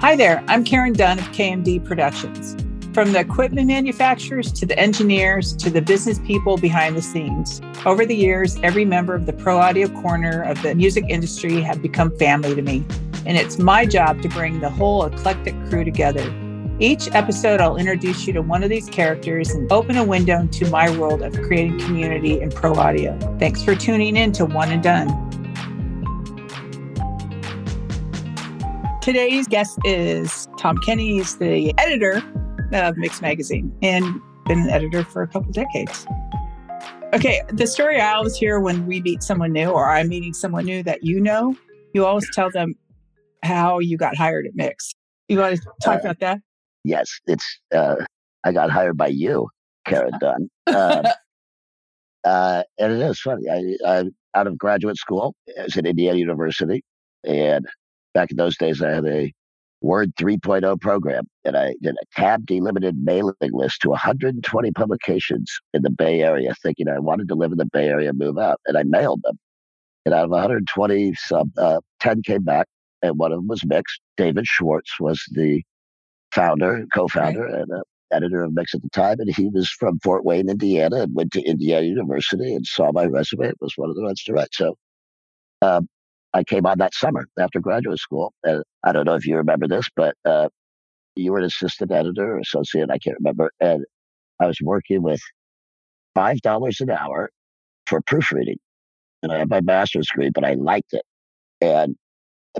Hi there, I'm Karen Dunn of KMD Productions. From the equipment manufacturers to the engineers to the business people behind the scenes. Over the years, every member of the Pro Audio Corner of the music industry have become family to me, and it's my job to bring the whole eclectic crew together. Each episode, I'll introduce you to one of these characters and open a window to my world of creating community in pro audio. Thanks for tuning in to One and Done. Today's guest is Tom Kenny. He's the editor of Mix Magazine and been an editor for a couple decades. Okay, the story I always hear when we meet someone new or I'm meeting someone new that you know, you always tell them how you got hired at Mix. You want to talk uh, about that? Yes, it's uh, I got hired by you, Karen Dunn. Um, uh, and it is funny. I, I'm out of graduate school. I was at Indiana University, and back in those days, I had a Word 3.0 program, and I did a tab delimited mailing list to 120 publications in the Bay Area, thinking I wanted to live in the Bay Area, move out, and I mailed them. And out of 120, some uh, 10 came back, and one of them was Mix. David Schwartz was the founder, co-founder, right. and uh, editor of Mix at the time, and he was from Fort Wayne, Indiana, and went to Indiana University and saw my resume. It was one of the ones to write. So um, I came on that summer after graduate school. And I don't know if you remember this, but uh, you were an assistant editor or associate, I can't remember. And I was working with $5 an hour for proofreading. And I had my master's degree, but I liked it. And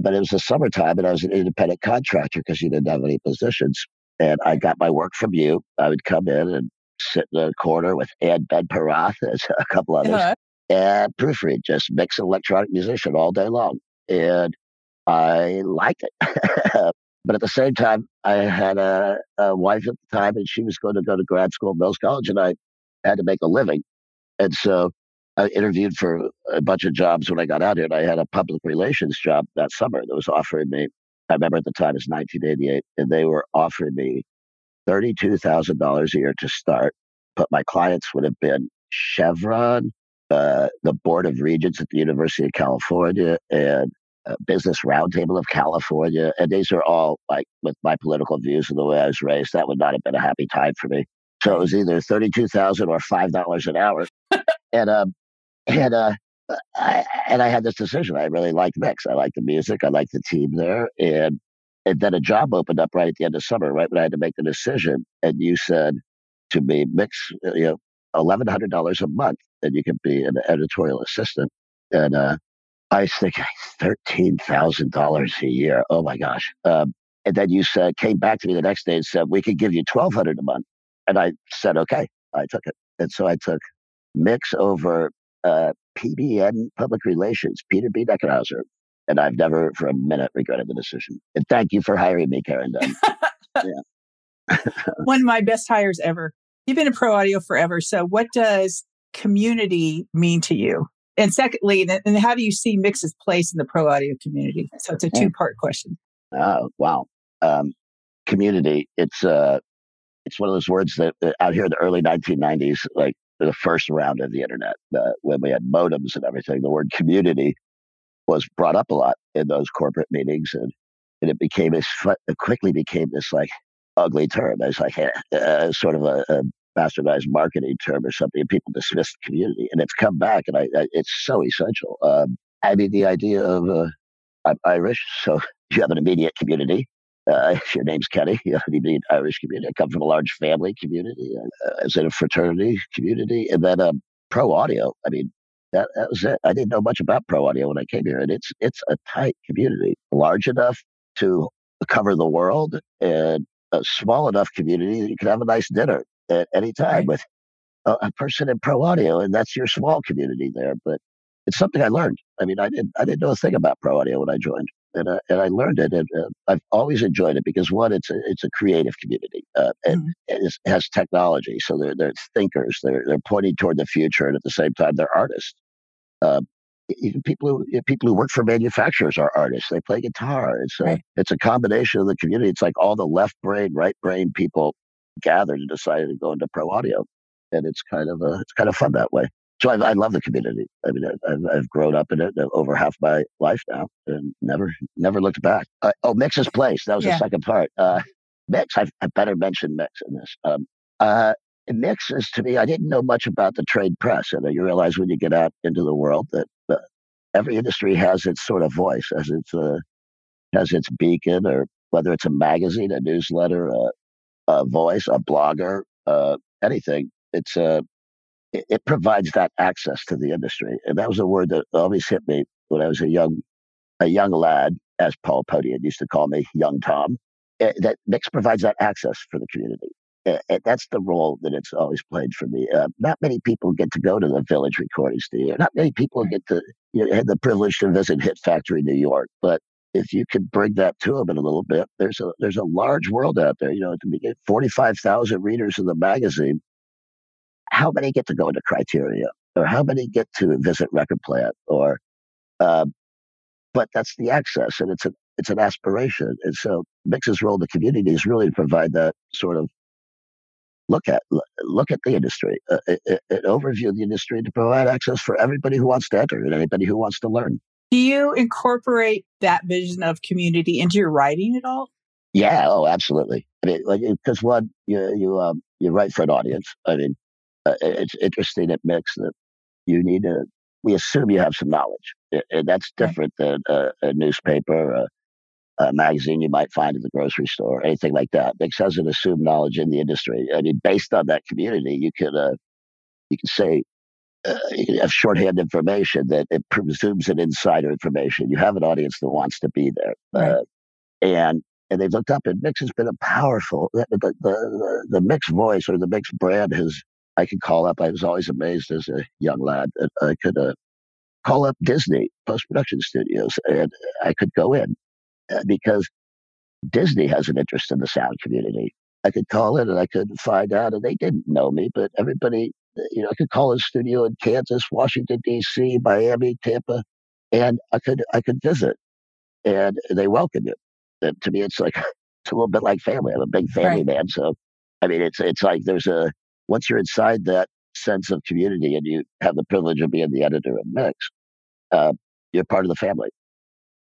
but it was the summertime and I was an independent contractor because you didn't have any positions. And I got my work from you. I would come in and sit in the corner with Ann Ben-Porath as a couple others. Uh-huh and proofread, just mix an electronic musician all day long. And I liked it. but at the same time, I had a, a, wife at the time and she was going to go to grad school at Mills College and I had to make a living. And so I interviewed for a bunch of jobs when I got out here and I had a public relations job that summer that was offering me, I remember at the time it was 1988, and they were offering me $32,000 a year to start. But my clients would have been Chevron, uh, the Board of Regents at the University of California and uh, Business Roundtable of California. And these are all like with my political views and the way I was raised, that would not have been a happy time for me. So it was either 32000 or $5 an hour. and, um, and, uh, I, and I had this decision. I really liked Mix. I liked the music. I liked the team there. And, and then a job opened up right at the end of summer, right when I had to make the decision. And you said to me, Mix, you know, $1,100 a month and you can be an editorial assistant. And uh, I was thinking $13,000 a year. Oh my gosh. Um, and then you said, came back to me the next day and said, we could give you 1200 a month. And I said, okay, I took it. And so I took Mix over uh, PBN Public Relations, Peter B. Deckenhauser. And I've never for a minute regretted the decision. And thank you for hiring me, Karen Dunn. yeah. One of my best hires ever. You've been in pro audio forever. So, what does community mean to you? And secondly, and how do you see Mix's place in the pro audio community? So, it's a two part question. Oh, wow. Um, community, it's, uh, it's one of those words that uh, out here in the early 1990s, like the first round of the internet, uh, when we had modems and everything, the word community was brought up a lot in those corporate meetings. And, and it became, this, it quickly became this like ugly term. It's like uh, sort of a, a, bastardized marketing term or something, and people dismiss the community. And it's come back, and I, I it's so essential. Um, I mean, the idea of uh, I'm Irish, so you have an immediate community. Uh, if your name's Kenny, you have an immediate Irish community. I come from a large family community. Uh, I was in a fraternity community, and then um, pro audio. I mean, that, that was it. I didn't know much about pro audio when I came here, and it's it's a tight community, large enough to cover the world and a small enough community that you can have a nice dinner at any time right. with a, a, person in pro audio, and that's your small community there. But it's something I learned. I mean, I didn't I didn't know a thing about pro audio when I joined, and uh, and I learned it, and uh, I've always enjoyed it because one, it's a it's a creative community, uh, and mm-hmm. it has technology, so they're they're thinkers, they're they're pointing toward the future, and at the same time, they're artists. Even people who people who work for manufacturers are artists. They play guitar. It's a right. it's a combination of the community. It's like all the left brain, right brain people gathered and decided to go into pro audio, and it's kind of a it's kind of fun that way. So I, I love the community. I mean, I've, I've, grown up in it over half my life now, and never never looked back. Uh, oh, Mix's place. That was yeah. the second part. Uh, Mix. I, I better mention Mix in this. Um, uh, Mix is to me. I didn't know much about the trade press, and you realize when you get out into the world that uh, every industry has its sort of voice, as its uh, has its beacon, or whether it's a magazine, a newsletter, a, a voice, a blogger, uh, anything. It's a uh, it, it provides that access to the industry, and that was a word that always hit me when I was a young a young lad, as Paul Potyen used to call me, young Tom. Uh, that Mix provides that access for the community. Uh, that's the role that it's always played for me. Uh, not many people get to go to the Village Recording Studio. Not many people get to you know, the privilege to visit Hit Factory New York. But if you could bring that to them in a little bit, there's a there's a large world out there. You know, to be forty five thousand readers of the magazine. How many get to go into Criteria, or how many get to visit Record Plant, or uh, but that's the access, and it's a it's an aspiration. And so Mix's role in the community is really to provide that sort of look at look at the industry, uh, an overview of the industry to provide access for everybody who wants to enter and anybody who wants to learn. Do you incorporate that vision of community into your writing at all? Yeah, oh, absolutely. I mean, like because one, you you um, you write for an audience. I mean, uh, it's interesting It makes that you need to. We assume you have some knowledge, and that's different than a, a newspaper, a, uh, magazine you might find at the grocery store, anything like that. Mix has an assumed knowledge in the industry. I mean, based on that community, you could uh, you can say uh, you can have shorthand information that it presumes an insider information. You have an audience that wants to be there, right. uh, and and they've looked up. And Mix has been a powerful the, the the, the Mix voice or the Mix brand has. I could call up. I was always amazed as a young lad that I could uh, call up Disney post production studios and I could go in because Disney has an interest in the sound community. I could call in and I could find out, and they didn't know me, but everybody, you know, I could call a studio in Kansas, Washington D.C., Miami, Tampa, and I could I could visit, and they welcomed you. And to me, it's like it's a little bit like family. I'm a big family right. man, so I mean, it's it's like there's a once you're inside that sense of community and you have the privilege of being the editor of Mix, uh, you're part of the family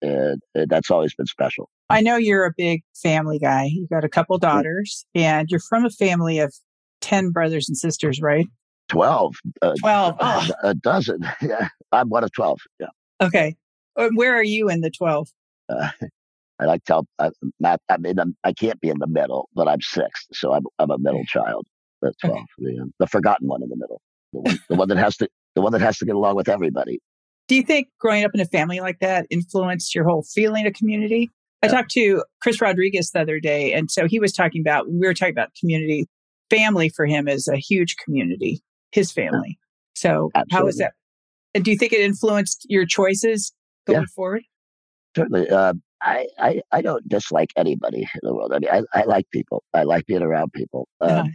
and, and that's always been special. I know you're a big family guy. You've got a couple daughters, and you're from a family of 10 brothers and sisters, right? 12. Uh, 12. Oh. A, a, dozen. Yeah. I'm one of 12. Yeah. Okay. Uh, where are you in the 12? Uh, I like to tell Matt, I mean, I'm, I can't be in the middle, but I'm sixth. So I'm, I'm a middle child. The 12, okay. the, the forgotten one in the middle, the one, the one that has to, the one that has to get along with everybody. Do you think growing up in a family like that influenced your whole feeling of community? I talked to Chris Rodriguez the other day, and so he was talking about we were talking about community. Family for him is a huge community, his family. So Absolutely. how is that? And do you think it influenced your choices going yeah. forward? Certainly. Uh, I, I, I don't dislike anybody in the world. I mean, I, I like people. I like being around people. Um, uh-huh.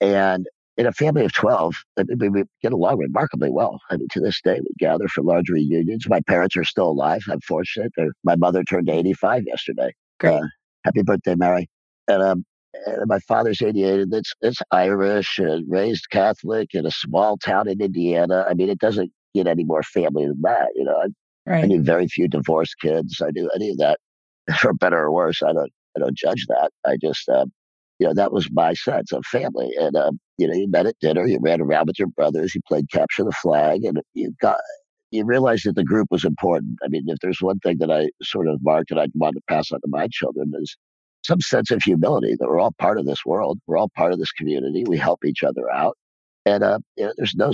And in a family of 12, I mean, we get along remarkably well. I mean, to this day, we gather for large reunions. My parents are still alive. I'm fortunate. They're, my mother turned 85 yesterday. Great. Uh, happy birthday, Mary. And, um, and my father's 88, and it's, it's Irish and raised Catholic in a small town in Indiana. I mean, it doesn't get any more family than that. You know, I, right. I knew very few divorced kids. I knew any of that, for better or worse. I don't, I don't judge that. I just, um, you know, that was my sense of family. And, um, you know, you met at dinner, you ran around with your brothers, you played capture the flag, and you got, you realized that the group was important. I mean, if there's one thing that I sort of marked and I'd want to pass on to my children is some sense of humility that we're all part of this world. We're all part of this community. We help each other out. And, uh, you know, there's no,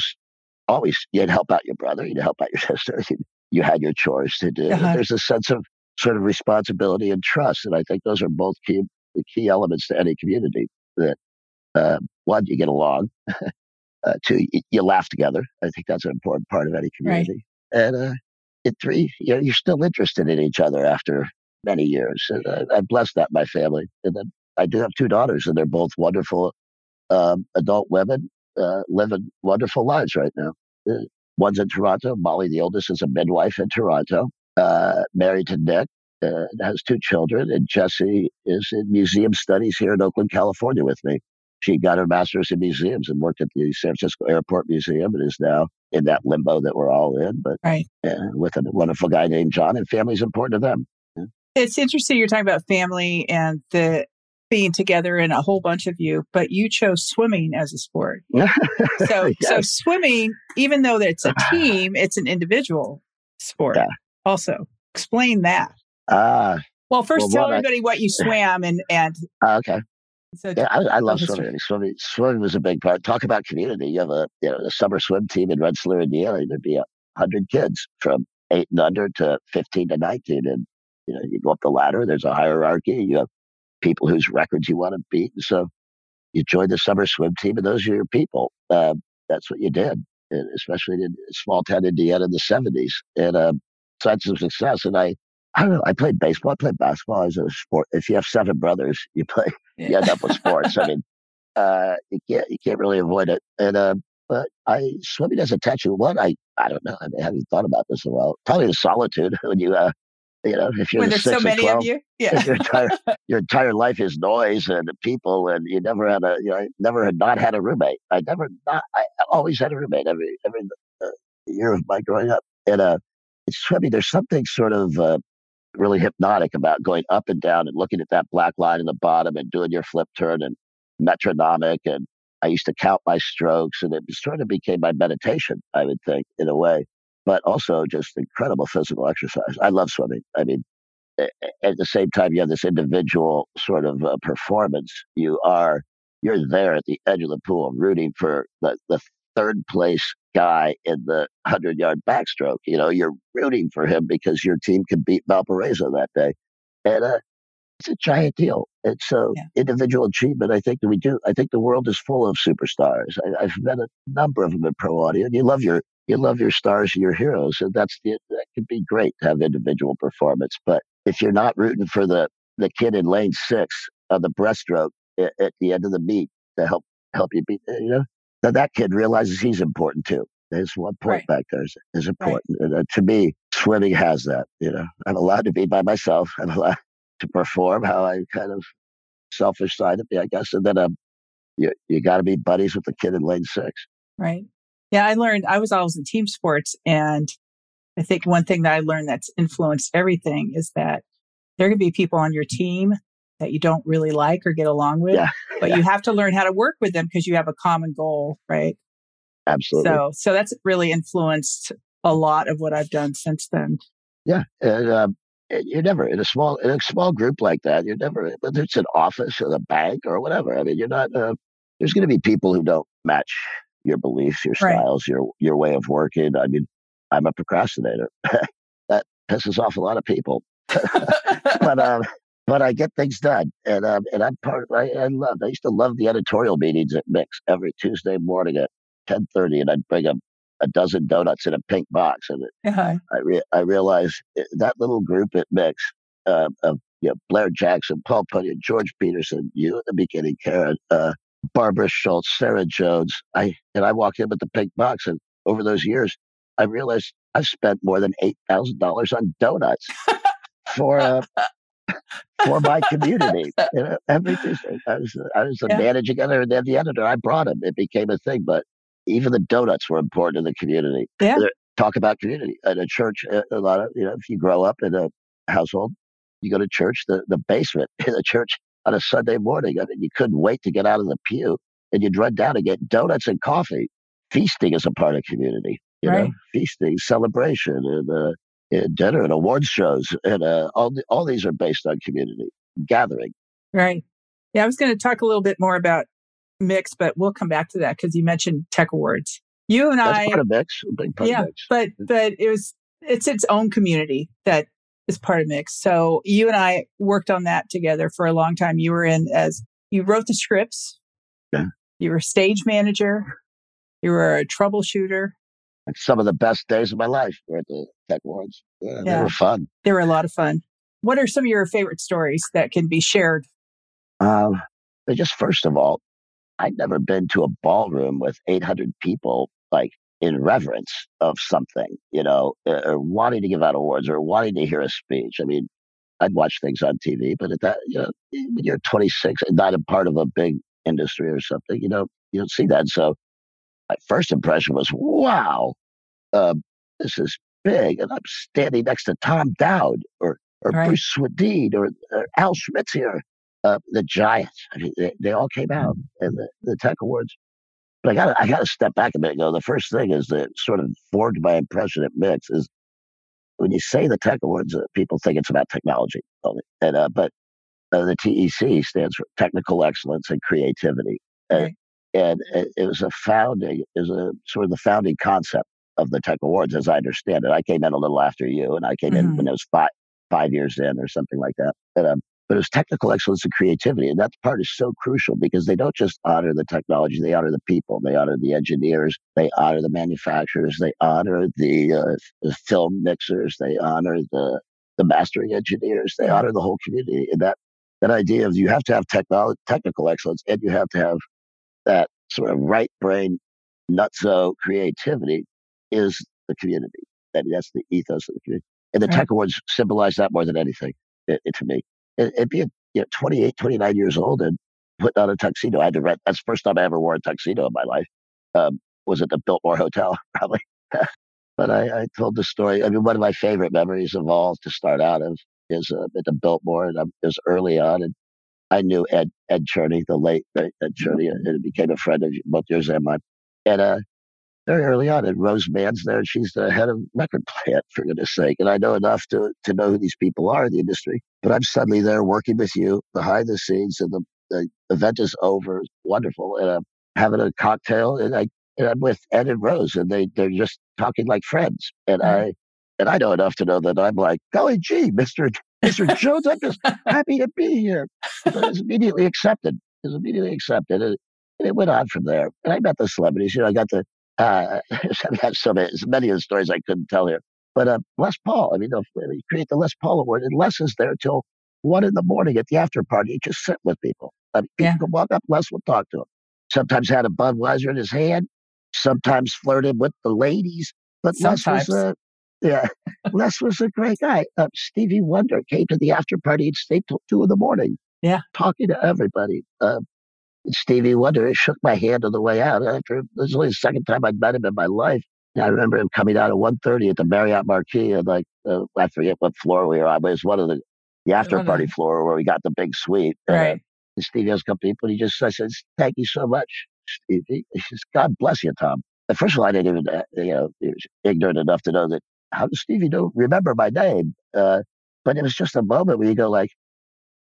always, you'd help out your brother, you'd help out your sister, you, you had your chores to do. Uh-huh. There's a sense of sort of responsibility and trust. And I think those are both key the key elements to any community. That uh, one, you get along. uh, two, you, you, laugh together. I think that's an important part of any community. Right. And uh, and three, you know, you're still interested in each other after many years. And uh, I'm blessed that my family. And then I do have two daughters, and they're both wonderful um, adult women uh, living wonderful lives right now. Uh, one's in Toronto. Molly, the oldest, is a midwife in Toronto. Uh, married to Nick, uh, has two children, and Jesse is in museum studies here in Oakland, California, with me. she got her master's in museums and worked at the San Francisco Airport Museum and is now in that limbo that we're all in. But right. uh, with a wonderful guy named John, and family's important to them. It's interesting you're talking about family and the being together and a whole bunch of you, but you chose swimming as a sport. so yes. so swimming, even though it's a team, it's an individual sport. Yeah. Also, explain that. Uh, well, first well, tell everybody I, what you swam and and uh, okay. So yeah, I, I love swimming. swimming. Swimming was a big part. Talk about community. You have a you know a summer swim team in Rensselaer, Indiana. There'd be a hundred kids from eight and under to fifteen to nineteen, and you know you go up the ladder. There's a hierarchy. You have people whose records you want to beat. And so you joined the summer swim team, and those are your people. Uh, that's what you did, and especially in small town Indiana in the 70s. And uh, had some success. And I, I don't know, I played baseball, I played basketball as a sport. If you have seven brothers, you play, yeah. you end up with sports. I mean, uh, you can't, you can't really avoid it. And, uh, but I swimming as a tattoo. One, I I don't know. I mean, haven't thought about this in a while. Probably the solitude when you uh, you know, if you're when the there's so many 12, of you, yeah, your entire your entire life is noise and people, and you never had a, you know, I never had not had a roommate. I never not, I always had a roommate every every uh, year of my growing up. And uh, it's I there's something sort of uh, really hypnotic about going up and down and looking at that black line in the bottom and doing your flip turn and metronomic and I used to count my strokes and it sort of became my meditation, I would think, in a way but also just incredible physical exercise. I love swimming. I mean, at the same time, you have this individual sort of uh, performance. You are you're there at the edge of the pool, rooting for the, the third place guy in the hundred yard backstroke. You know, you're rooting for him because your team can beat Valparaiso that day, and uh, it's a giant deal. It's so yeah. individual achievement. I think that we do. I think the world is full of superstars. I, have met a number of them in pro audio. And you love your you love your stars and your heroes, and that's the, that could be great to have individual performance. But if you're not rooting for the the kid in lane six of the breaststroke at, at the end of the meet to help help you beat, you know, that that kid realizes he's important too. There's one point right. back there is, is important. Right. And, uh, to me, swimming has that. You know, I'm allowed to be by myself. I'm allowed to perform how I kind of selfish side of me, I guess. And then um, you you got to be buddies with the kid in lane six. Right. Yeah, I learned I was always in team sports and I think one thing that I learned that's influenced everything is that there can be people on your team that you don't really like or get along with, yeah. but yeah. you have to learn how to work with them because you have a common goal, right? Absolutely. So, so that's really influenced a lot of what I've done since then. Yeah, and um, you're never in a small in a small group like that. You're never whether it's an office or a bank or whatever. I mean, you're not. Uh, there's going to be people who don't match your beliefs, your styles, right. your your way of working. I mean, I'm a procrastinator. that pisses off a lot of people, but um, but I get things done, and um, and I'm part. I, I love. I used to love the editorial meetings at Mix every Tuesday morning at ten thirty, and I'd bring a a dozen donuts in a pink box, and it, uh-huh. I re- I realized eh, that little group at Mix uh, of you know, Blair Jackson, Paul Bunyan, George Peterson, you at the beginning, Karen, uh, Barbara Schultz, Sarah Jones. I and I walked in with the pink box, and over those years, I realized I've spent more than eight thousand dollars on donuts for uh, for my community. You know, every Tuesday, I was I was the yeah. managing editor and then the editor. I brought him. It became a thing, but even the donuts were important in the community. Yeah. Talk about community at a church. A lot of you know, if you grow up in a household, you go to church. The the basement in the church on a Sunday morning. I mean, you couldn't wait to get out of the pew and you'd run down and get donuts and coffee. Feasting is a part of community, you right. know, feasting, celebration, and, uh, and dinner and awards shows. And uh, all, the, all these are based on community gathering. Right. Yeah, I was going to talk a little bit more about Mix, but we'll come back to that because you mentioned Tech Awards. You and That's I, part of Mix, yeah, Mix. but but it was it's its own community that is part of Mix. So you and I worked on that together for a long time. You were in as you wrote the scripts. Yeah. You were stage manager. You were a troubleshooter. Like some of the best days of my life were at the Tech Awards. Yeah, yeah, they were fun. They were a lot of fun. What are some of your favorite stories that can be shared? Um, just first of all, I'd never been to a ballroom with 800 people like in reverence of something, you know, or wanting to give out awards or wanting to hear a speech. I mean, I'd watch things on TV, but at that, you know, when you're 26 and not a part of a big industry or something. You know, you don't see that. So my first impression was, wow, uh, this is big. And I'm standing next to Tom Dowd or, or right. Bruce Swedien or, or Al Schmitz here. Uh, the Giants. I mean, they, they all came out in the, the Tech Awards. But I got I got to step back a bit. Go. The first thing is that sort of formed my impression at Mix is when you say the Tech Awards, uh, people think it's about technology only. And uh, but uh, the TEC stands for Technical Excellence and Creativity. Okay. And, and it, it was a founding, is a sort of the founding concept of the Tech Awards, as I understand it. I came in a little after you, and I came mm-hmm. in when it was five five years in or something like that. But um, but it was technical excellence and creativity, and that part is so crucial because they don't just honor the technology; they honor the people, they honor the engineers, they honor the manufacturers, they honor the, uh, the film mixers, they honor the the mastering engineers, they honor the whole community, and that that idea of you have to have technology, technical excellence and you have to have that sort of right brain nutso creativity is the community. That, that's the ethos of the community. And the right. tech awards symbolize that more than anything it, it, to me. It, it being you know, 28, 29 years old and putting on a tuxedo. I had to rent. That's the first time I ever wore a tuxedo in my life. Um, was at the Biltmore Hotel, probably. but I, I, told the story. I mean, one of my favorite memories of all to start out of is uh, at the Biltmore, and um, it was early on, and I knew Ed Ed Cherney, the late Ed Cherney, and became a friend of both yours and mine. And uh, very early on, and Rose Mann's there, and she's the head of record plant, for goodness sake. And I know enough to, to know who these people are in the industry. But I'm suddenly there working with you behind the scenes, and the, the event is over. It's wonderful. And I'm having a cocktail, and, I, and I'm with Ed and Rose, and they, they're just talking like friends. And mm-hmm. I and I know enough to know that I'm like, golly gee, Mr. Mr. Jones, I'm just happy to be here. It was immediately accepted. It was immediately accepted. And, it went on from there. And I met the celebrities. You know, I got to, uh, I have so many, so many of the stories I couldn't tell here. But uh, Les Paul, I mean, you create the Les Paul Award, and Les is there till one in the morning at the after party. You just sit with people. I mean, people yeah. can walk up, Les will talk to him. Sometimes had a Budweiser in his hand, sometimes flirted with the ladies. But sometimes. Les was, uh, yeah, Les was a great guy. Uh, Stevie Wonder came to the after party and stayed till two in the morning. Yeah, talking to everybody. Uh, Stevie Wonder shook my hand on the way out. After this was only the second time I'd met him in my life. And I remember him coming out at 1.30 at the Marriott Marquis, and like uh, I forget what floor we were on, but it was one of the the after party floor where we got the big suite. Right. Uh, and Stevie has come people. He just I said, "Thank you so much, Stevie." He says, "God bless you, Tom." At first of all, I didn't even, uh, you know, he was ignorant enough to know that how does Stevie know remember my name? Uh, but it was just a moment where you go like,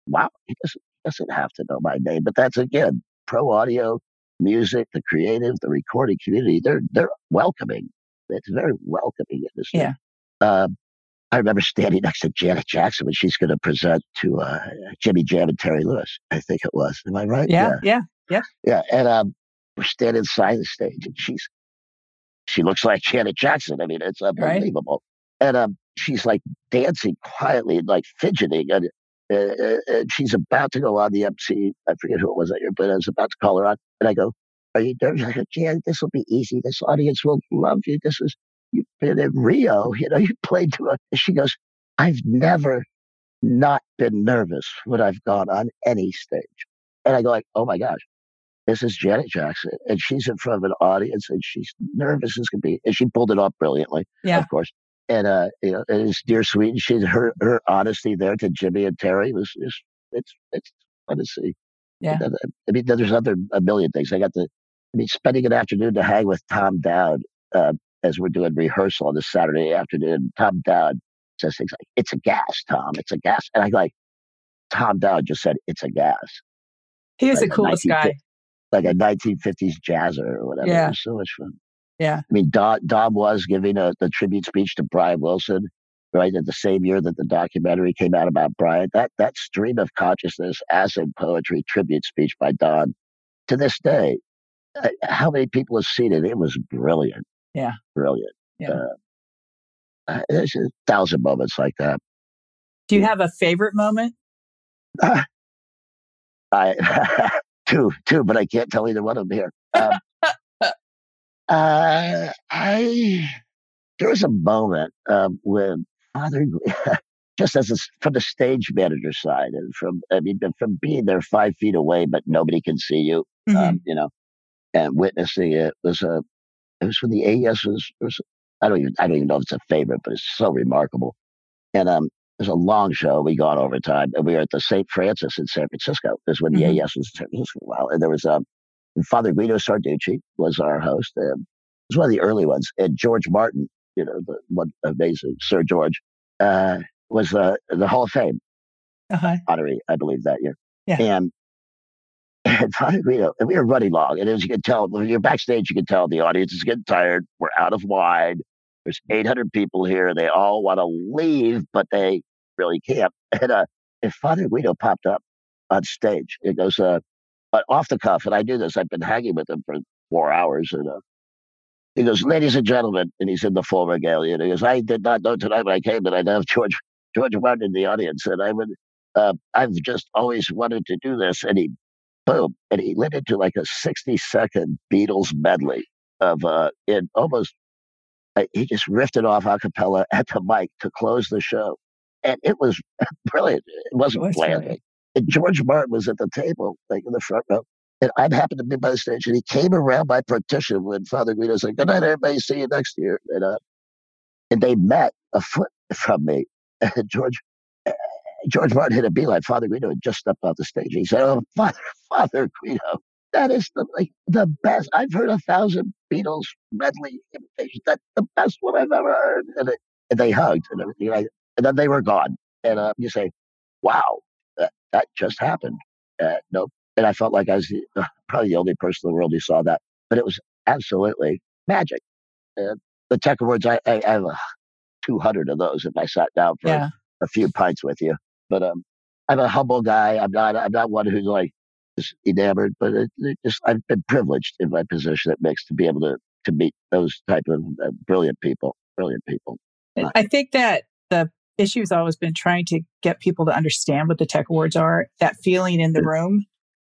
wow, he doesn't, doesn't have to know my name. But that's again, pro audio, music, the creative, the recording community, they're they're welcoming. It's very welcoming industry. Yeah. Um, I remember standing next to Janet Jackson when she's going to present to uh, Jimmy Jam and Terry Lewis. I think it was. Am I right? Yeah, yeah, yeah. Yeah, yeah. and um, we're standing inside the stage, and she's she looks like Janet Jackson. I mean, it's unbelievable. Right. And um, she's like dancing quietly, and like fidgeting, and, uh, uh, and she's about to go on the MC. I forget who it was, at your but I was about to call her on, and I go, "Are you nervous?" I go, "Janet, this will be easy. This audience will love you. This is you've been in Rio. You know, you played to a." She goes, "I've never not been nervous when I've gone on any stage." And I go like, "Oh my gosh." This is Janet Jackson, and she's in front of an audience, and she's nervous as can be, and she pulled it off brilliantly, yeah. of course. And uh, you know, and it's dear sweet, and she her her honesty there to Jimmy and Terry was just it's it's fun to see. Yeah, I mean, there's other a million things. I got to, I mean, spending an afternoon to hang with Tom Dowd uh, as we're doing rehearsal on this Saturday afternoon. Tom Dowd says things like, "It's a gas, Tom. It's a gas," and I like, Tom Dowd just said, "It's a gas." He is like the coolest guy like a 1950s jazzer or whatever. Yeah. It was so much fun. Yeah. I mean, Don, Don was giving a, the tribute speech to Brian Wilson, right, at the same year that the documentary came out about Brian. That, that stream of consciousness, acid poetry tribute speech by Don, to this day, uh, how many people have seen it? It was brilliant. Yeah. Brilliant. Yeah. Uh, uh, there's a thousand moments like that. Do you have a favorite moment? I two, two, but I can't tell either one of them here. Um, uh, I there was a moment um, when Father, just as a, from the stage manager side, and from I mean, from being there five feet away, but nobody can see you. mm-hmm. um, you know, and witnessing it was a, it was when the AES was, was, I don't even, I don't even know if it's a favorite, but it's so remarkable. And um, it was a long show. We got overtime, and we were at the St. Francis in San Francisco. This when mm-hmm. the AES was in San Francisco. Well, and there was um, Father Guido Sarducci was our host. And it was one of the early ones, and George Martin, you know, the one amazing Sir George, uh, was uh, the Hall of Fame uh-huh. honoree, I believe, that year. Yeah. And and Father Guido, and we were running long, and as you can tell, when you're backstage, you can tell the audience is getting tired. We're out of wine. There's 800 people here. They all want to leave, but they really can't. And, uh, and Father Guido popped up on stage. It goes, uh, off the cuff, and I do this. I've been hanging with him for four hours, and uh, he goes, "Ladies and gentlemen," and he's in the full regalia. And he goes, "I did not know tonight when I came that I'd have George George Martin in the audience, and I would, uh, I've just always wanted to do this." And he, boom, and he lit into like a sixty-second Beatles medley of uh, in almost he just riffed it off a cappella at the mic to close the show. And it was brilliant. It wasn't planned. And George Martin was at the table, like in the front row. And I happened to be by the stage, and he came around my partition when Father Guido said, Good night, everybody. See you next year. And, uh, and they met a foot from me. And George George Martin hit a beeline. Father Guido had just stepped off the stage. He said, Oh, Father, Father Guido, that is the like the best. I've heard a thousand Beatles medley imitations. That's the best one I've ever heard. And, it, and they hugged and everything. Like, and then they were gone. And uh, you say, wow, that, that just happened. Uh, nope. And I felt like I was uh, probably the only person in the world who saw that. But it was absolutely magic. And the tech awards, I, I, I have 200 of those if I sat down for yeah. a few pints with you. But um, I'm a humble guy. I'm not. I'm not one who's like enamored, but it, it just I've been privileged in my position at Mix to be able to to meet those type of uh, brilliant people, brilliant people. I think that the issue has always been trying to get people to understand what the tech awards are. That feeling in the room.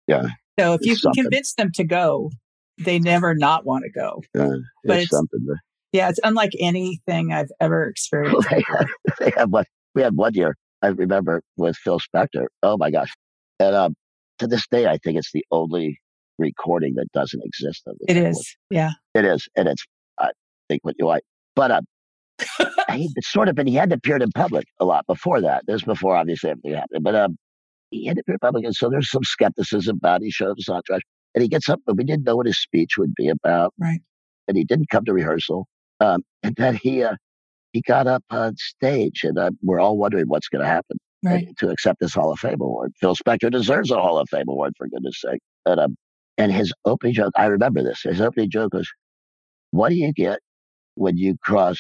Yeah. So if you can convince them to go, they never not want to go. Yeah, but it's, something. To... Yeah, it's unlike anything I've ever experienced. they, have, they have one. We had one year. I remember with Phil Spector. Oh my gosh! And um, to this day, I think it's the only recording that doesn't exist. Of it. it is, yeah. It is, and it's I think what you like, but uh, he sort of been he had appeared in public a lot before that. This before obviously everything happened, but um, he had appeared in public, and so there's some skepticism about. It. He showed up his entourage, and he gets up, but we didn't know what his speech would be about, right? And he didn't come to rehearsal, um, and then he uh, he got up on stage, and uh, we're all wondering what's going to happen right. to accept this Hall of Fame award. Phil Spector deserves a Hall of Fame award for goodness sake. But um, and his opening joke, I remember this. His opening joke was, "What do you get when you cross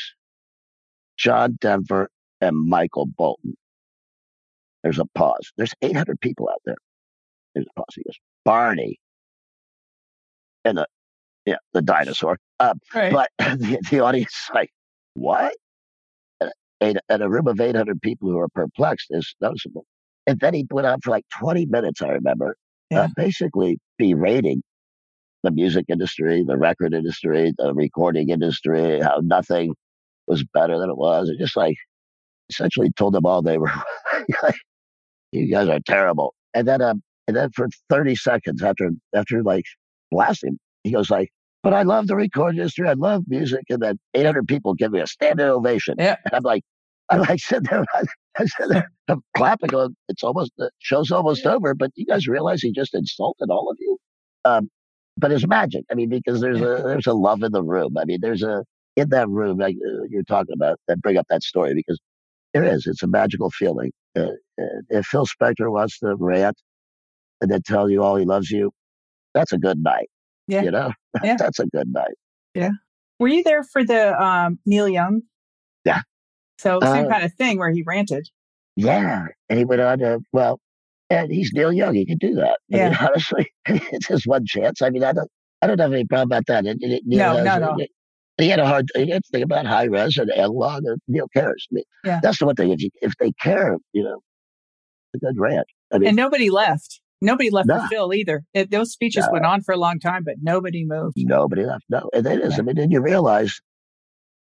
John Denver and Michael Bolton?" There's a pause. There's 800 people out there. There's a pause. He goes, "Barney," and the yeah, the dinosaur. Uh, right. But the, the audience like, "What?" Eight, and a room of 800 people who are perplexed is noticeable. And then he went on for like 20 minutes, I remember, uh, yeah. uh, basically berating the music industry, the record industry, the recording industry, how nothing was better than it was. And just like essentially told them all they were, you guys are terrible. And then, um, and then for 30 seconds after, after like blasting, he goes like, but I love the recording industry. I love music. And then 800 people give me a standing ovation. Yeah. And I'm like, Like sitting there, I sit there, I'm clapping, going, it's almost, the show's almost over. But you guys realize he just insulted all of you? Um, but it's magic. I mean, because there's a, there's a love in the room. I mean, there's a, in that room, like uh, you're talking about, that bring up that story because there is, it's a magical feeling. Uh, uh, if Phil Spector wants to rant and then tell you all he loves you, that's a good night. Yeah. You know, yeah. that's a good night. Yeah. Were you there for the um, Neil Young? Yeah. So same uh, kind of thing where he ranted. Yeah. And he went on to, well, and he's Neil Young. He can do that. I yeah. Mean, honestly, it's his one chance. I mean, I don't, I don't have any problem about that. It, it, no, has, no, no. It, he had a hard he had to think about high res and analog and Neil cares. I mean, yeah. that's the one thing. If you, if they care, you know, a good rant. I mean, and nobody left. Nobody left no. for Phil either. It, those speeches no. went on for a long time, but nobody moved. Nobody left. No, and it is. I mean, then you realize that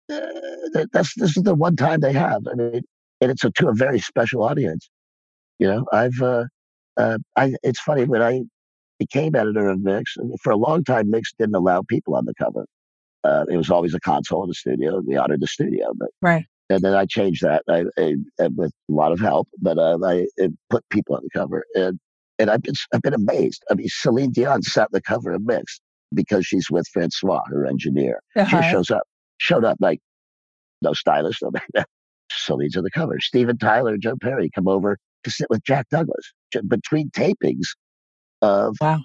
that's this is the one time they have. I mean, and it's a, to a very special audience. You know, I've uh, uh, I. It's funny when I became editor of Mix. And for a long time, Mix didn't allow people on the cover. Uh, it was always a console in the studio. We honored the studio, but right. And then I changed that I, I, I with a lot of help, but uh, I put people on the cover, and and I've been I've been amazed. I mean, Celine Dion sat the cover of Mix because she's with Francois, her engineer. Uh-huh. She shows up, showed up like no stylist, no Celine's on the cover. Steven Tyler, Joe Perry come over to sit with Jack Douglas between tapings of wow.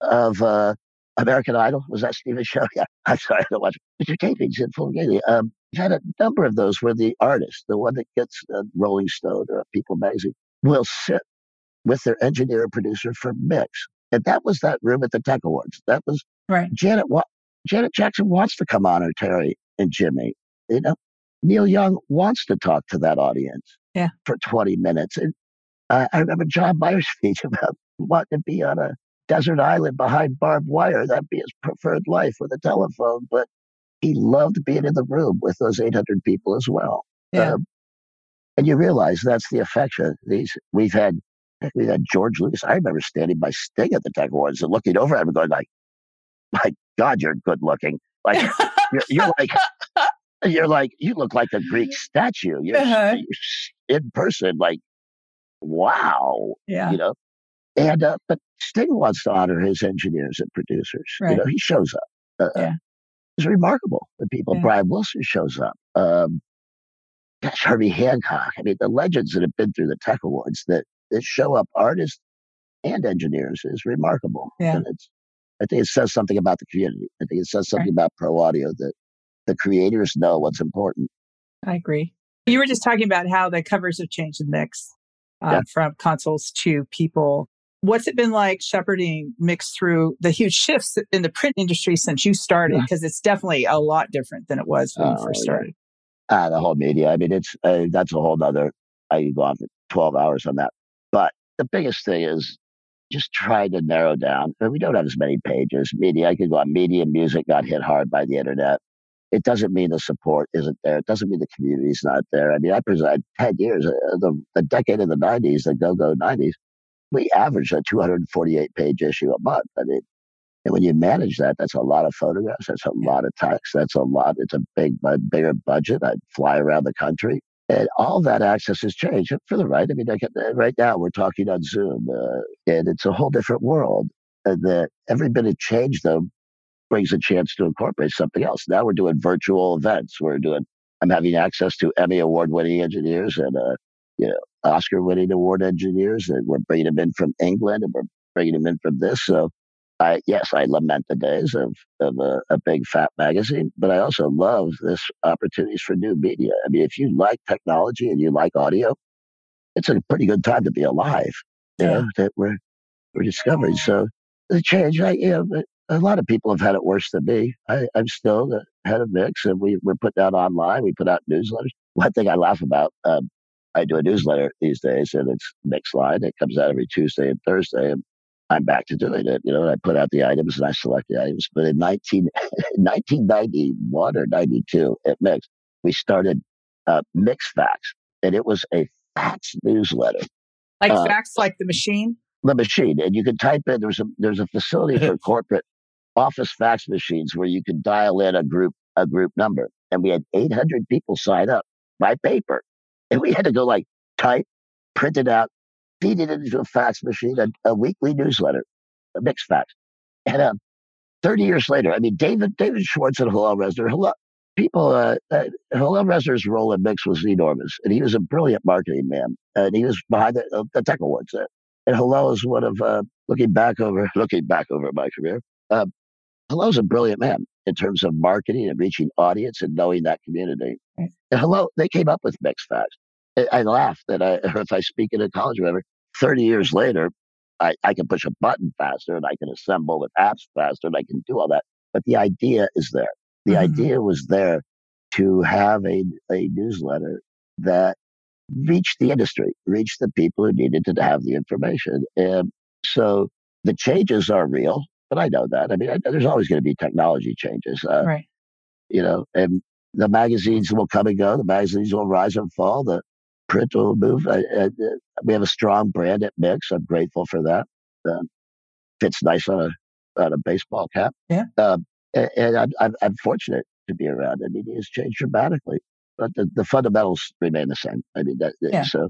of uh, American Idol. Was that Steven's show? Yeah, I'm sorry, I don't watch. But your tapings in full game. Um, you had a number of those where the artist, the one that gets a Rolling Stone or a People magazine, will sit with their engineer and producer for mix. And that was that room at the Tech Awards. That was right. Janet. Janet Jackson wants to come on, or Terry and Jimmy. You know, Neil Young wants to talk to that audience. Yeah. For 20 minutes, and uh, I remember John Mayer's speech about wanting to be on a desert island behind barbed wire. That'd be his preferred life with a telephone. But he loved being in the room with those 800 people as well. Yeah. Um, and you realize that's the affection. These we've had we had George Lucas. I remember standing by Sting at the Tech Awards and looking over at him, going like, "My God, you're good looking. Like you're, you're like." You're like you look like a Greek statue. You're, uh-huh. you're in person, like wow. Yeah. You know, and uh, but Sting wants to honor his engineers and producers. Right. You know, he shows up. Uh, uh, yeah. It's remarkable. The people. Yeah. Brian Wilson shows up. Um, gosh, Herbie Hancock. I mean, the legends that have been through the Tech Awards that, that show up artists and engineers is remarkable. Yeah. And it's, I think it says something about the community. I think it says something right. about pro audio that the creators know what's important. I agree. You were just talking about how the covers have changed in mix uh, yeah. from consoles to people. What's it been like shepherding mix through the huge shifts in the print industry since you started? Because yeah. it's definitely a lot different than it was when you first started. Yeah. Uh, the whole media. I mean, it's uh, that's a whole other. I could go on for twelve hours on that. But the biggest thing is just try to narrow down. We don't have as many pages. Media. I could go on. Media, music got hit hard by the internet. It doesn't mean the support isn't there. It doesn't mean the community's not there. I mean, I preside 10 years, uh, the, the decade of the 90s, the go go 90s, we averaged a 248 page issue a month. I mean, and when you manage that, that's a lot of photographs. That's a lot of text. That's a lot. It's a big, bigger budget. I'd fly around the country. And all that access has changed for the right. I mean, uh, right now we're talking on Zoom, uh, and it's a whole different world. And that every bit of change, though, brings a chance to incorporate something else. Now we're doing virtual events. We're doing. I'm having access to Emmy award-winning engineers and uh, you know Oscar-winning award engineers, and we're bringing them in from England, and we're bringing them in from this. So, I yes, I lament the days of of a, a big fat magazine, but I also love this opportunities for new media. I mean, if you like technology and you like audio, it's a pretty good time to be alive. You yeah. know that we're we're discovering. So the change, I you know, a lot of people have had it worse than me. I, am still the head of Mix, and we, we're putting out online. We put out newsletters. One thing I laugh about, um, I do a newsletter these days, and it's Mix Line. It comes out every Tuesday and Thursday, and I'm back to doing it. You know, I put out the items and I select the items. But in 19, 1991 or 92 at Mix, we started uh, Mix Facts, and it was a fax newsletter. Like uh, fax, like the machine? The machine. And you could type in, there's a, there's a facility for corporate office fax machines where you could dial in a group a group number, and we had 800 people sign up by paper, and we had to go like type, print it out, feed it into a fax machine, a, a weekly newsletter, a mixed fax, and um, 30 years later, I mean, David David Schwartz and Hillel Resner, Hillel, people, uh, uh, Hillel Resner's role in Mix was enormous, and he was a brilliant marketing man, and he was behind the, uh, the Tech Awards. Uh, and Hillel is one of, uh, looking back over, looking back over my career, uh, Hillel's a brilliant man in terms of marketing and reaching audience and knowing that community. And Hillel, they came up with Mix facts. I, I laugh that I, if I speak in a college or whatever, 30 years later, I, I can push a button faster and I can assemble with apps faster and I can do all that. But the idea is there. The mm-hmm. idea was there to have a, a newsletter that reached the industry, reached the people who needed to have the information. And so the changes are real but I know that. I mean, I, there's always going to be technology changes. Uh, right. You know, and the magazines will come and go. The magazines will rise and fall. The print will move. I, I, we have a strong brand at Mix. I'm grateful for that. Um, fits nice on a on a baseball cap. Yeah. Um, and, and I'm, I'm, I'm fortunate to be around. I mean, it has changed dramatically, but the, the fundamentals remain the same. I mean, that, Yeah. so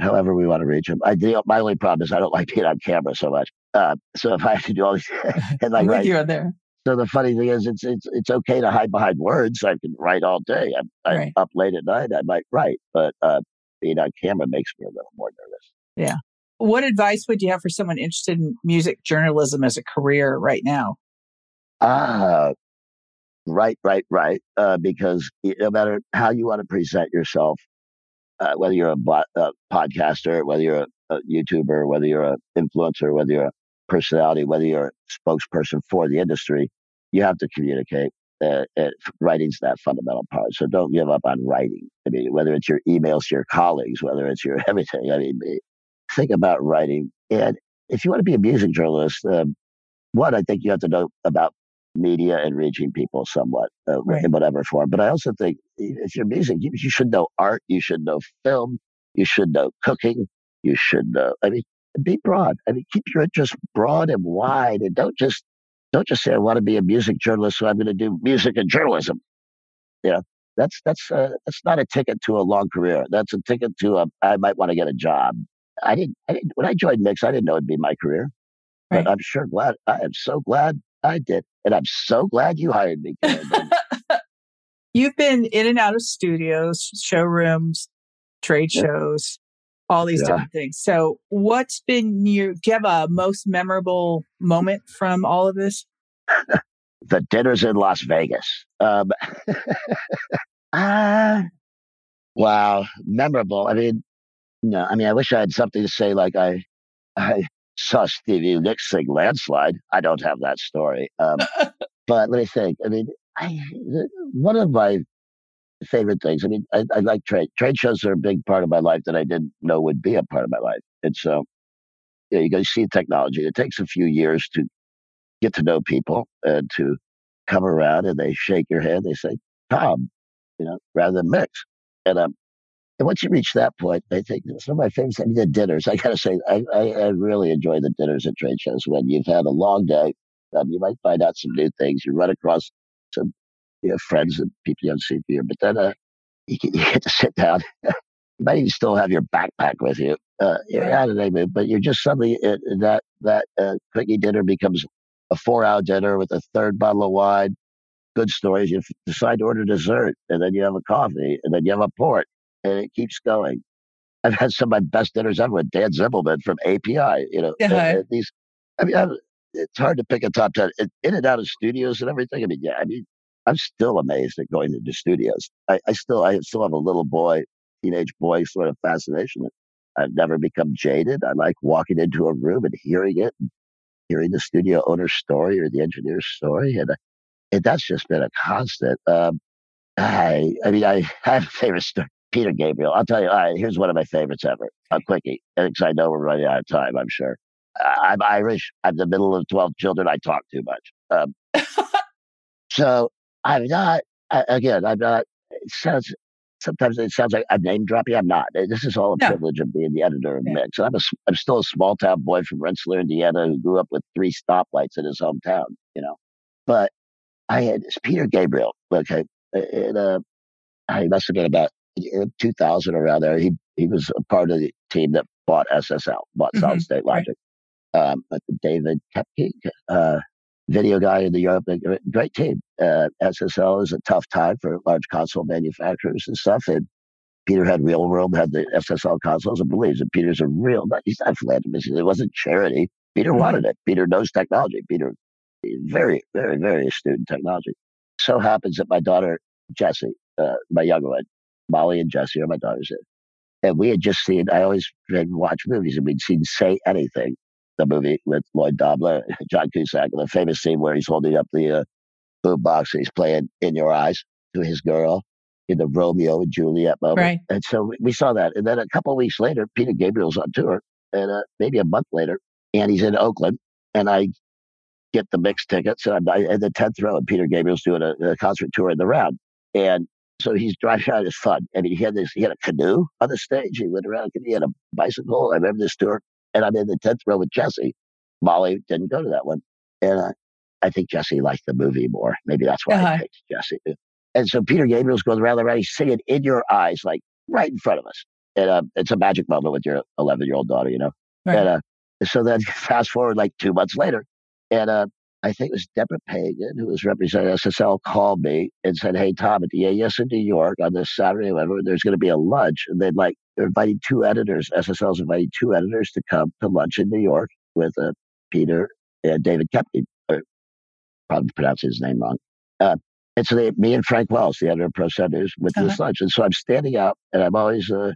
however we want to reach them. I the, my only problem is I don't like being on camera so much. Uh, so if I have to do all these and like with you on there. so the funny thing is, it's it's it's okay to hide behind words. I can write all day. I'm, I'm Right. up late at night. I might write, but uh, being on camera makes me a little more nervous. Yeah. What advice would you have for someone interested in music journalism as a career right now? Ah, right, right, right. Uh, because no matter how you want to present yourself, uh, whether you're a, bo- a podcaster, whether you're a, a YouTuber, whether you're an influencer, whether you're a personality, whether you're a spokesperson for the industry, you have to communicate. Uh, uh, writing's that fundamental part. So don't give up on writing. I mean, whether it's your emails to your colleagues, whether it's your everything. I mean, eh, think about writing. And if you want to be a music journalist, um, one, I think you have to know about media and reaching people somewhat uh, Right. in whatever form. But I also think if you're music, you, you should know art, you should know film, you should know cooking, you should know. I mean, be broad. I mean, keep your interest broad and wide, and don't just don't just say I want to be a music journalist, so I'm going to do music and journalism. You know, that's that's uh, that's not a ticket to a long career. That's a ticket to a I might want to get a job. I didn't. I didn't. When I joined Mix, I didn't know it'd be my career. Right. But I'm sure glad. I am so glad I did, and I'm so glad you hired me. You've been in and out of studios, showrooms, trade Yeah. shows, all these Yeah. different things. So, what's been your, do you have a most memorable moment from all of this? the dinners in Las Vegas. Um, ah, wow, memorable. I mean, no, I mean, I wish I had something to say like I, I saw Stevie Nicks sing "Landslide." I don't have that story, um, but let me think. I mean, I one of my favorite things. I mean, I, I like trade trade shows are a big part of my life that I didn't know would be a part of my life, and so yeah, you go see technology. It takes a few years to get to know people and to come around and they shake your hand. They say, Tom, you know, rather than mix. And um, and once you reach that point, I think some of my favorites. I mean, the dinners. I gotta say, I, I, I really enjoy the dinners at trade shows when you've had a long day. Um, you might find out some new things. You run across some you know, friends and people you for years. But then uh, you, get, you get to sit down. you might even still have your backpack with you. Uh, you're out of the mood, but you're just suddenly uh, that that uh, quickie dinner becomes a four-hour dinner with a third bottle of wine. Good stories. You decide to order dessert, and then you have a coffee, and then you have a port, and it keeps going. I've had some of my best dinners ever with Dan Zimbelman from API. You know, and- Yeah. and these. I mean, I'm, it's hard to pick a top ten in in and out of studios and everything. I mean, yeah, I mean, I'm still amazed at going into studios. I, I still, I still have a little boy, teenage boy sort of fascination. I've never become jaded. I like walking into a room and hearing it, and hearing the studio owner's story or the engineer's story, and, uh, and that's just been a constant. Um, I, I mean, I have a favorite story. Peter Gabriel. I'll tell you. Right, here's one of my favorites ever. A quickie, because I know we're running out of time. I'm sure. I- I'm Irish. I'm the middle of twelve children. I talk too much. Um, so I'm not. I, again, I'm not. It sounds. Sometimes it sounds like I'm name dropping. I'm not. This is all a No. privilege of being the editor of Yeah. Mix. I'm a. I'm still a small town boy from Rensselaer, Indiana, who grew up with three stoplights in his hometown. You know, but I had it's Peter Gabriel. Okay, and uh, I must have been about in 2000 around there. He he was a part of the team that bought SSL, bought Mhm, Solid State right. Logic. Um, but David Kepke, uh, video guy in the Europe, a great team. Uh, SSL is a tough time for large console manufacturers and stuff. And Peter had Real World, had the SSL consoles, and believes that Peter's a real. He's not philanthropist. It wasn't charity. Peter wanted it. Peter knows technology. Peter is very, very, very astute in technology. So happens that my daughter Jesse, uh, my younger one, Molly and Jesse are my daughters. And we had just seen. I always tried to watch movies, and we'd seen Say Anything, the movie with Lloyd Dobler, John Cusack, the famous scene where he's holding up the uh, boom box and he's playing "In Your Eyes" to his girl in the Romeo and Juliet moment. Right. And so we- we saw that. And then a couple of weeks later, Peter Gabriel's on tour, and uh, maybe a month later, and he's in Oakland, and I get the mixed tickets, and I'm in the tenth row, and Peter Gabriel's doing a, a concert tour in the round, and so he's driving around. his fun. I mean, he had this. He had a canoe on the stage. He went around. He had a bicycle. I remember this tour, and I'm in the tenth row with Jesse, Molly didn't go to that one. And uh, I think Jesse liked the movie more. Maybe that's why uh-huh. I picked Jesse. And so Peter Gabriel's going around the rally singing in your eyes, like right in front of us. And uh, it's a magic moment with your 11 year old daughter, you know? Right. And uh, so then fast forward like two months later, and uh, I think it was Deborah Pagan, who was representing SSL, called me and said, Hey, Tom, at the AES in New York on this Saturday, whatever, there's going to be a lunch. And they'd like, they're inviting two editors. SSL's inviting two editors to come to lunch in New York with uh, Peter and David Kepke, probably pronouncing his name wrong. Uh, and so they, me and Frank Wells, the editor of Pro News, went to uh-huh. this lunch. And so I'm standing out, and I'm always, uh,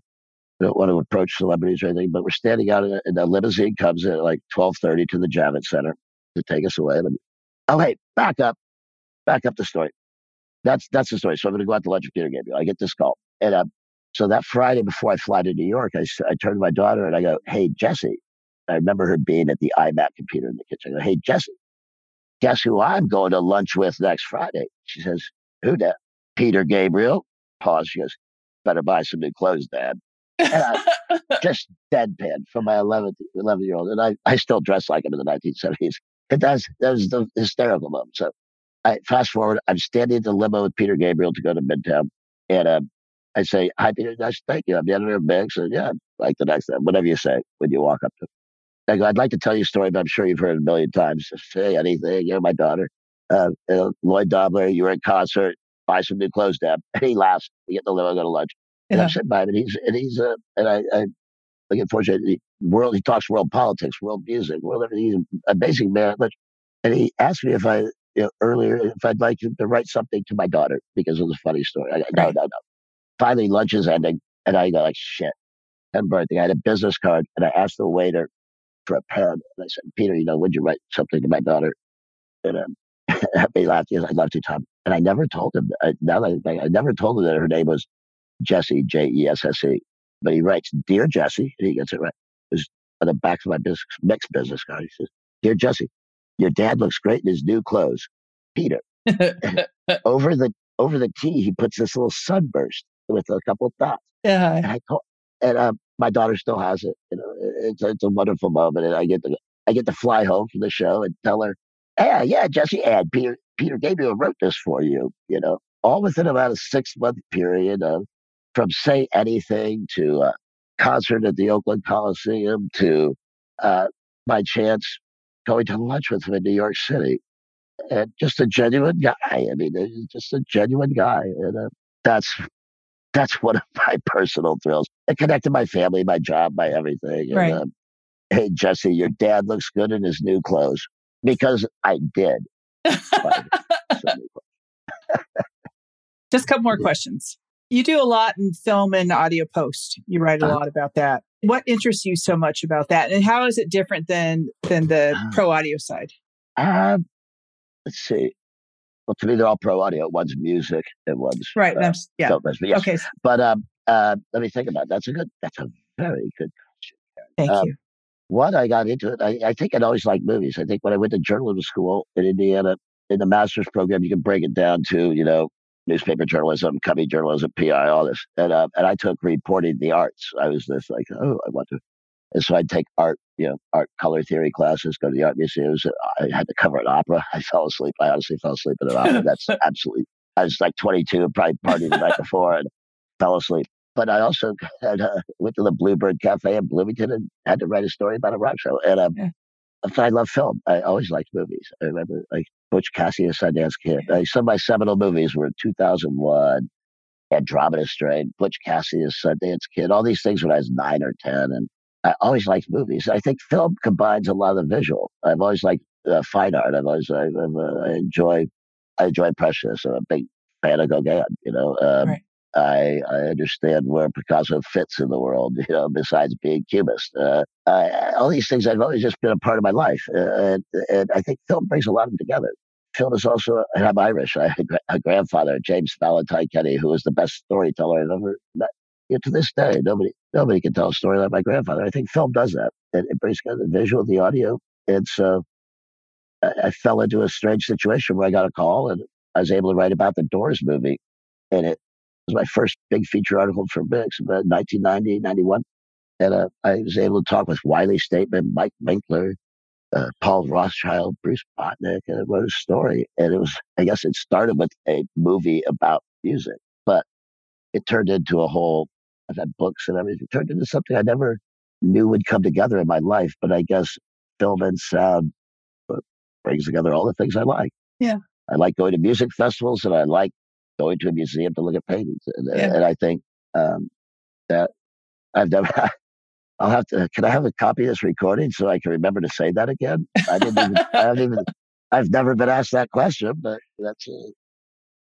I don't want to approach celebrities or anything, but we're standing out, and the limousine comes in at like 12:30 to the Javits Center to take us away. Oh, hey, back up, back up the story. That's that's the story. So I'm going to go out to lunch with Peter Gabriel. I get this call, and uh, so that Friday before I fly to New York, I I turn to my daughter and I go, "Hey, Jesse." I remember her being at the iMac computer in the kitchen. I go, "Hey, Jesse, guess who I'm going to lunch with next Friday?" She says, "Who that?" Peter Gabriel. Pause. She goes, "Better buy some new clothes, Dad." And I just deadpan from my 11, 11 year old. And I, I still dress like him in the 1970s. And that's, that was the hysterical moment. So I fast forward, I'm standing in the limo with Peter Gabriel to go to Midtown. And uh, I say, Hi, Peter. Nice, thank you. I'm the editor of Mix. And yeah, like the next, whatever you say when you walk up to I go, I'd like to tell you a story, but I'm sure you've heard it a million times. Just say anything. You're my daughter. Uh, Lloyd Dobler, you were in concert. Buy some new clothes, Dad. And he laughs. We get in the limo, go to lunch. And yeah. I'm sitting by him, and he's and he's uh, and I, I like unfortunately world. He talks world politics, world music, world everything. He's a amazing man. But and he asked me if I you know, earlier if I'd like to, to, write something to my daughter because it was a funny story. I go, no, no, no. Finally, lunch is ending, and I go like shit. And birthday, I had a business card, and I asked the waiter for a pen, and I said, Peter, you know, would you write something to my daughter? And um, he laughed. He goes, I'd love to, Tom. And I never told him. I, now that I, I never told him that her name was Jesse, J E S S E. But he writes, Dear Jesse, and he gets it right. It's on the back of my business, mixed business card. He says, Dear Jesse, your dad looks great in his new clothes. Peter. over the over the T, he puts this little sunburst with a couple of dots. Yeah. And I told, and uh, my daughter still has it. You know, it's it's a wonderful moment, and I get to I get to fly home from the show and tell her, "Yeah, yeah, Jesse, and Peter Peter Gabriel wrote this for you." You know, all within about a six month period of from Say Anything to a concert at the Oakland Coliseum to uh, my chance going to lunch with him in New York City. And just a genuine guy. I mean, just a genuine guy. And uh, that's that's one of my personal thrills. It connected my family, my job, my everything. And, right. Um, hey, Jesse, your dad looks good in his new clothes because I did. Just a couple more yeah. questions you do a lot in film and audio post. You write a uh, lot about that. What interests you so much about that, and how is it different than than the uh, pro audio side? Uh, let's see. Well, to me, they're all pro audio. One's music, and one's right. Uh, yeah. Film, but yes. Okay. But um, uh, let me think about it. That's a good. That's a very good question. Thank um, you. What I got into it, I, I think I'd always liked movies. I think when I went to journalism school in Indiana, in the master's program, you can break it down to you know newspaper journalism, cubby journalism, PI, all this. And uh, and I took reporting the arts. I was this like, oh, I want to. And so I'd take art, you know, art color theory classes, go to the art museums. I had to cover an opera. I fell asleep. I honestly fell asleep at an opera. That's absolutely. I was like 22, probably partied the night before, and fell asleep. But I also had, uh, went to the Bluebird Cafe in Bloomington and had to write a story about a rock show. And um, yeah. I love film. I always liked movies. I remember like Butch Cassidy, and Sundance Kid. Uh, some of my seminal movies were 2001, Andromeda Strain, Butch Cassidy, and Sundance Kid, all these things when I was nine or 10. And I always liked movies. I think film combines a lot of visual. I've always liked uh, fine art. I've always, I, uh, I enjoy, I enjoy Impressionists. I'm a big fan of Gauguin, you know. Um, right. I, I understand where Picasso fits in the world, you know, besides being cubist. Uh, I, all these things I've always just been a part of my life. Uh, and, and I think film brings a lot of them together. Film is also, and I'm Irish. I had a grandfather, James Valentine Kenny, who was the best storyteller I've ever met. You know, to this day, nobody nobody can tell a story like my grandfather. I think film does that. It, it brings the visual, the audio. And so I, I fell into a strange situation where I got a call and I was able to write about the Doors movie. And it was my first big feature article for Mix about 1990, 91. And uh, I was able to talk with Wylie Stateman, Mike Winkler, uh, Paul Rothchild, Bruce Botnick, and I wrote a story. And it was, I guess it started with a movie about music, but it turned into a whole, I've had books and everything. Turned into something I never knew would come together in my life. But I guess film and sound uh, brings together all the things I like. Yeah. I like going to music festivals and I like going to a museum to look at paintings. And, Yeah. and I think um, that I've never, I'll have to, can I have a copy of this recording so I can remember to say that again? I didn't even, I haven't even, I've never been asked that question, but that's, uh,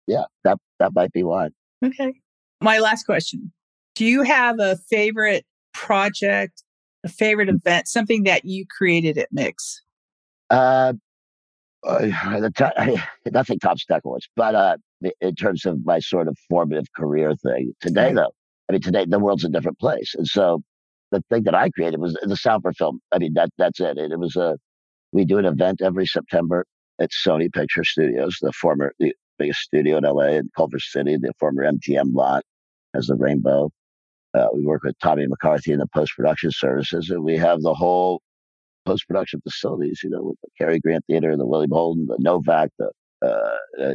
yeah, that, that might be one. Okay. My last question Do you have a favorite project, a favorite event, something that you created at Mix? Uh, uh, nothing tops Decklewitz, but uh, in terms of my sort of formative career thing today, though, I mean, today the world's a different place, and so the thing that I created was the sound for film. I mean, that that's it. And it was a we do an event every September at Sony Picture Studios, the former the biggest studio in LA in Culver City, the former MGM lot has the Rainbow. Uh, we work with Tommy McCarthy in the post production services, and we have the whole post production facilities, you know, with the Cary Grant Theater, the William Holden, the Novak, the uh,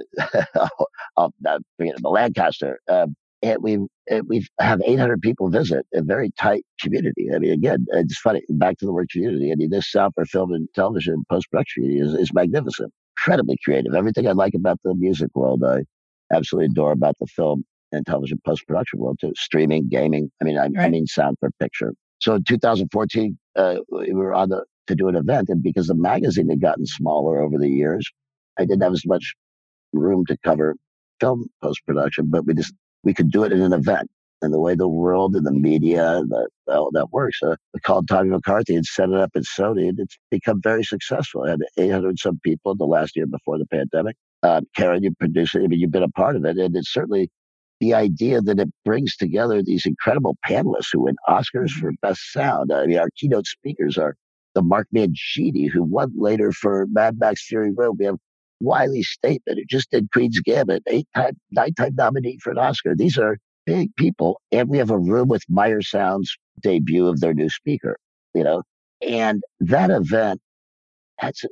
uh, oh, forget the Lancaster. Um, and we we have 800 people visit a very tight community. I mean, again, it's funny. Back to the word community. I mean, this sound for film and television post production is, is magnificent, incredibly creative. Everything I like about the music world, I absolutely adore about the film and television post production world too. Streaming, gaming. I mean, I, I mean, sound for picture. So in 2014, uh, we were on the to do an event, and because the magazine had gotten smaller over the years, I didn't have as much room to cover film post production, but we just we could do it in an event. And the way the world and the media and the, all that works, uh, we called Tommy McCarthy and set it up at Sony, and it's become very successful. I had 800 some people the last year before the pandemic. Uh, Karen, you produce it. I mean, you've been a part of it, and it's certainly the idea that it brings together these incredible panelists who win Oscars mm-hmm. for best sound. I mean, our keynote speakers are the Mark Mangini, who won later for Mad Max Fury Road. We have Wylie Stateman, who just did Queen's Gambit, eight time, nine time nominee for an Oscar. These are big people. And we have a room with Meyer Sound's debut of their new speaker, you know, and that event, that's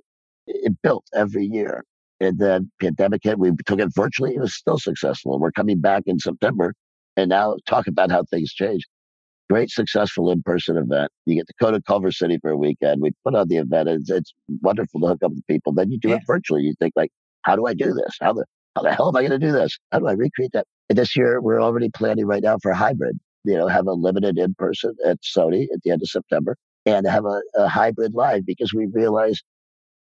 it built every year. And then pandemic hit, we took it virtually. It was still successful. We're coming back in September and now talk about how things change. Great, successful in-person event. You get to go to Culver City for a weekend. We put on the event. It's, it's wonderful to hook up with people. Then you do Yeah. it virtually. You think like, how do I do this? How the how the hell am I going to do this? How do I recreate that? And this year, we're already planning right now for hybrid. You know, have a limited in-person at Sony at the end of September, and have a, a hybrid live because we realize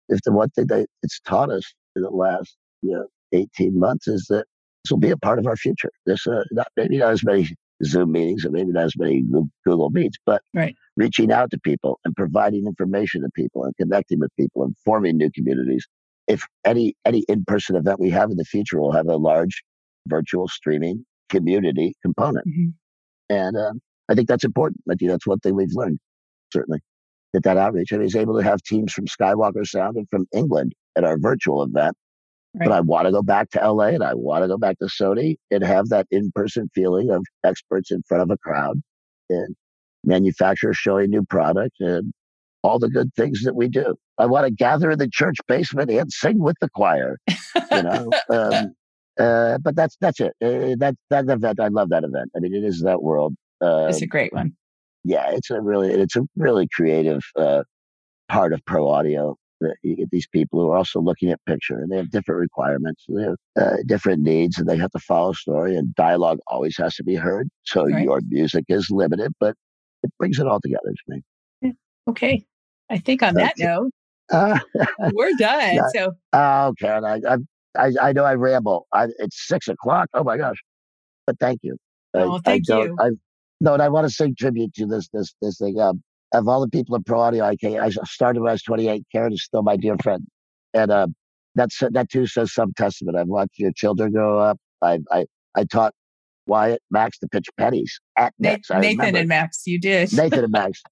if the one thing that it's taught us in the last you know 18 months is that this will be a part of our future. This uh, not maybe not as many Zoom meetings and maybe not as many Google Meets, but Right. reaching out to people and providing information to people and connecting with people and forming new communities. If any any in-person event we have in the future will have a large virtual streaming community component, Mhm. and um, I think that's important. I think that's one thing we've learned certainly that that outreach. I was able to have teams from Skywalker Sound and from England at our virtual event. Right. But I want to go back to LA and I want to go back to Sony and have that in person feeling of experts in front of a crowd and manufacturers showing new product and all the good things that we do. I want to gather in the church basement and sing with the choir, you know. um, uh, but that's that's it. Uh, that that event, I love that event. I mean, it is that world. Uh, it's a great one. Yeah, it's a really it's a really creative uh, part of pro audio. That you get these people who are also looking at picture, and they have different requirements, they have uh, different needs, and they have to follow story. And dialogue always has to be heard, so Right. your music is limited, but it brings it all together to me. Okay. I think on that note, Uh, we're done. Yeah. So oh, Karen, I, I I I know I ramble. I, it's six o'clock. Oh my gosh! But thank you. I- Oh, thank I you. I, no, and I want to sing tribute to this this this thing. Um, of all the people in pro audio, I came, I started when I was 28. Karen is still my dear friend, and uh, that's that too says some testament. I've watched your children grow up. I I I taught Wyatt Max to pitch pennies at Na- Mix. Nathan and Max, you did. Nathan and Max.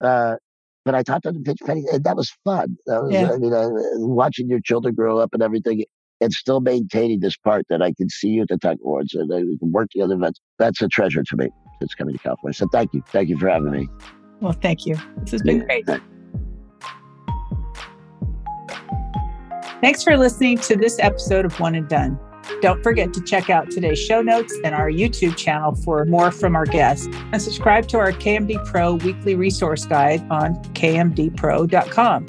Uh, but I taught them to pitch pennies, and that was fun. That was, Yeah. I mean, uh, watching your children grow up and everything, and still maintaining this part that I can see you at the Tech Awards and uh, we can work together. Events. That's a treasure to me since coming to California. So thank you, thank you for having me. Well, thank you. This has been great. Thanks for listening to this episode of One and Done. Don't forget to check out today's show notes and our YouTube channel for more from our guests, and subscribe to our KMD Pro weekly resource guide on kmdpro.com.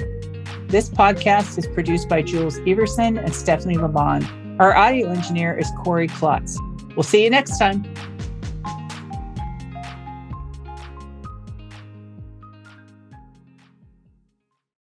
This podcast is produced by Jules Everson and Stephanie Lamont. Our audio engineer is Corey Klotz. We'll see you next time.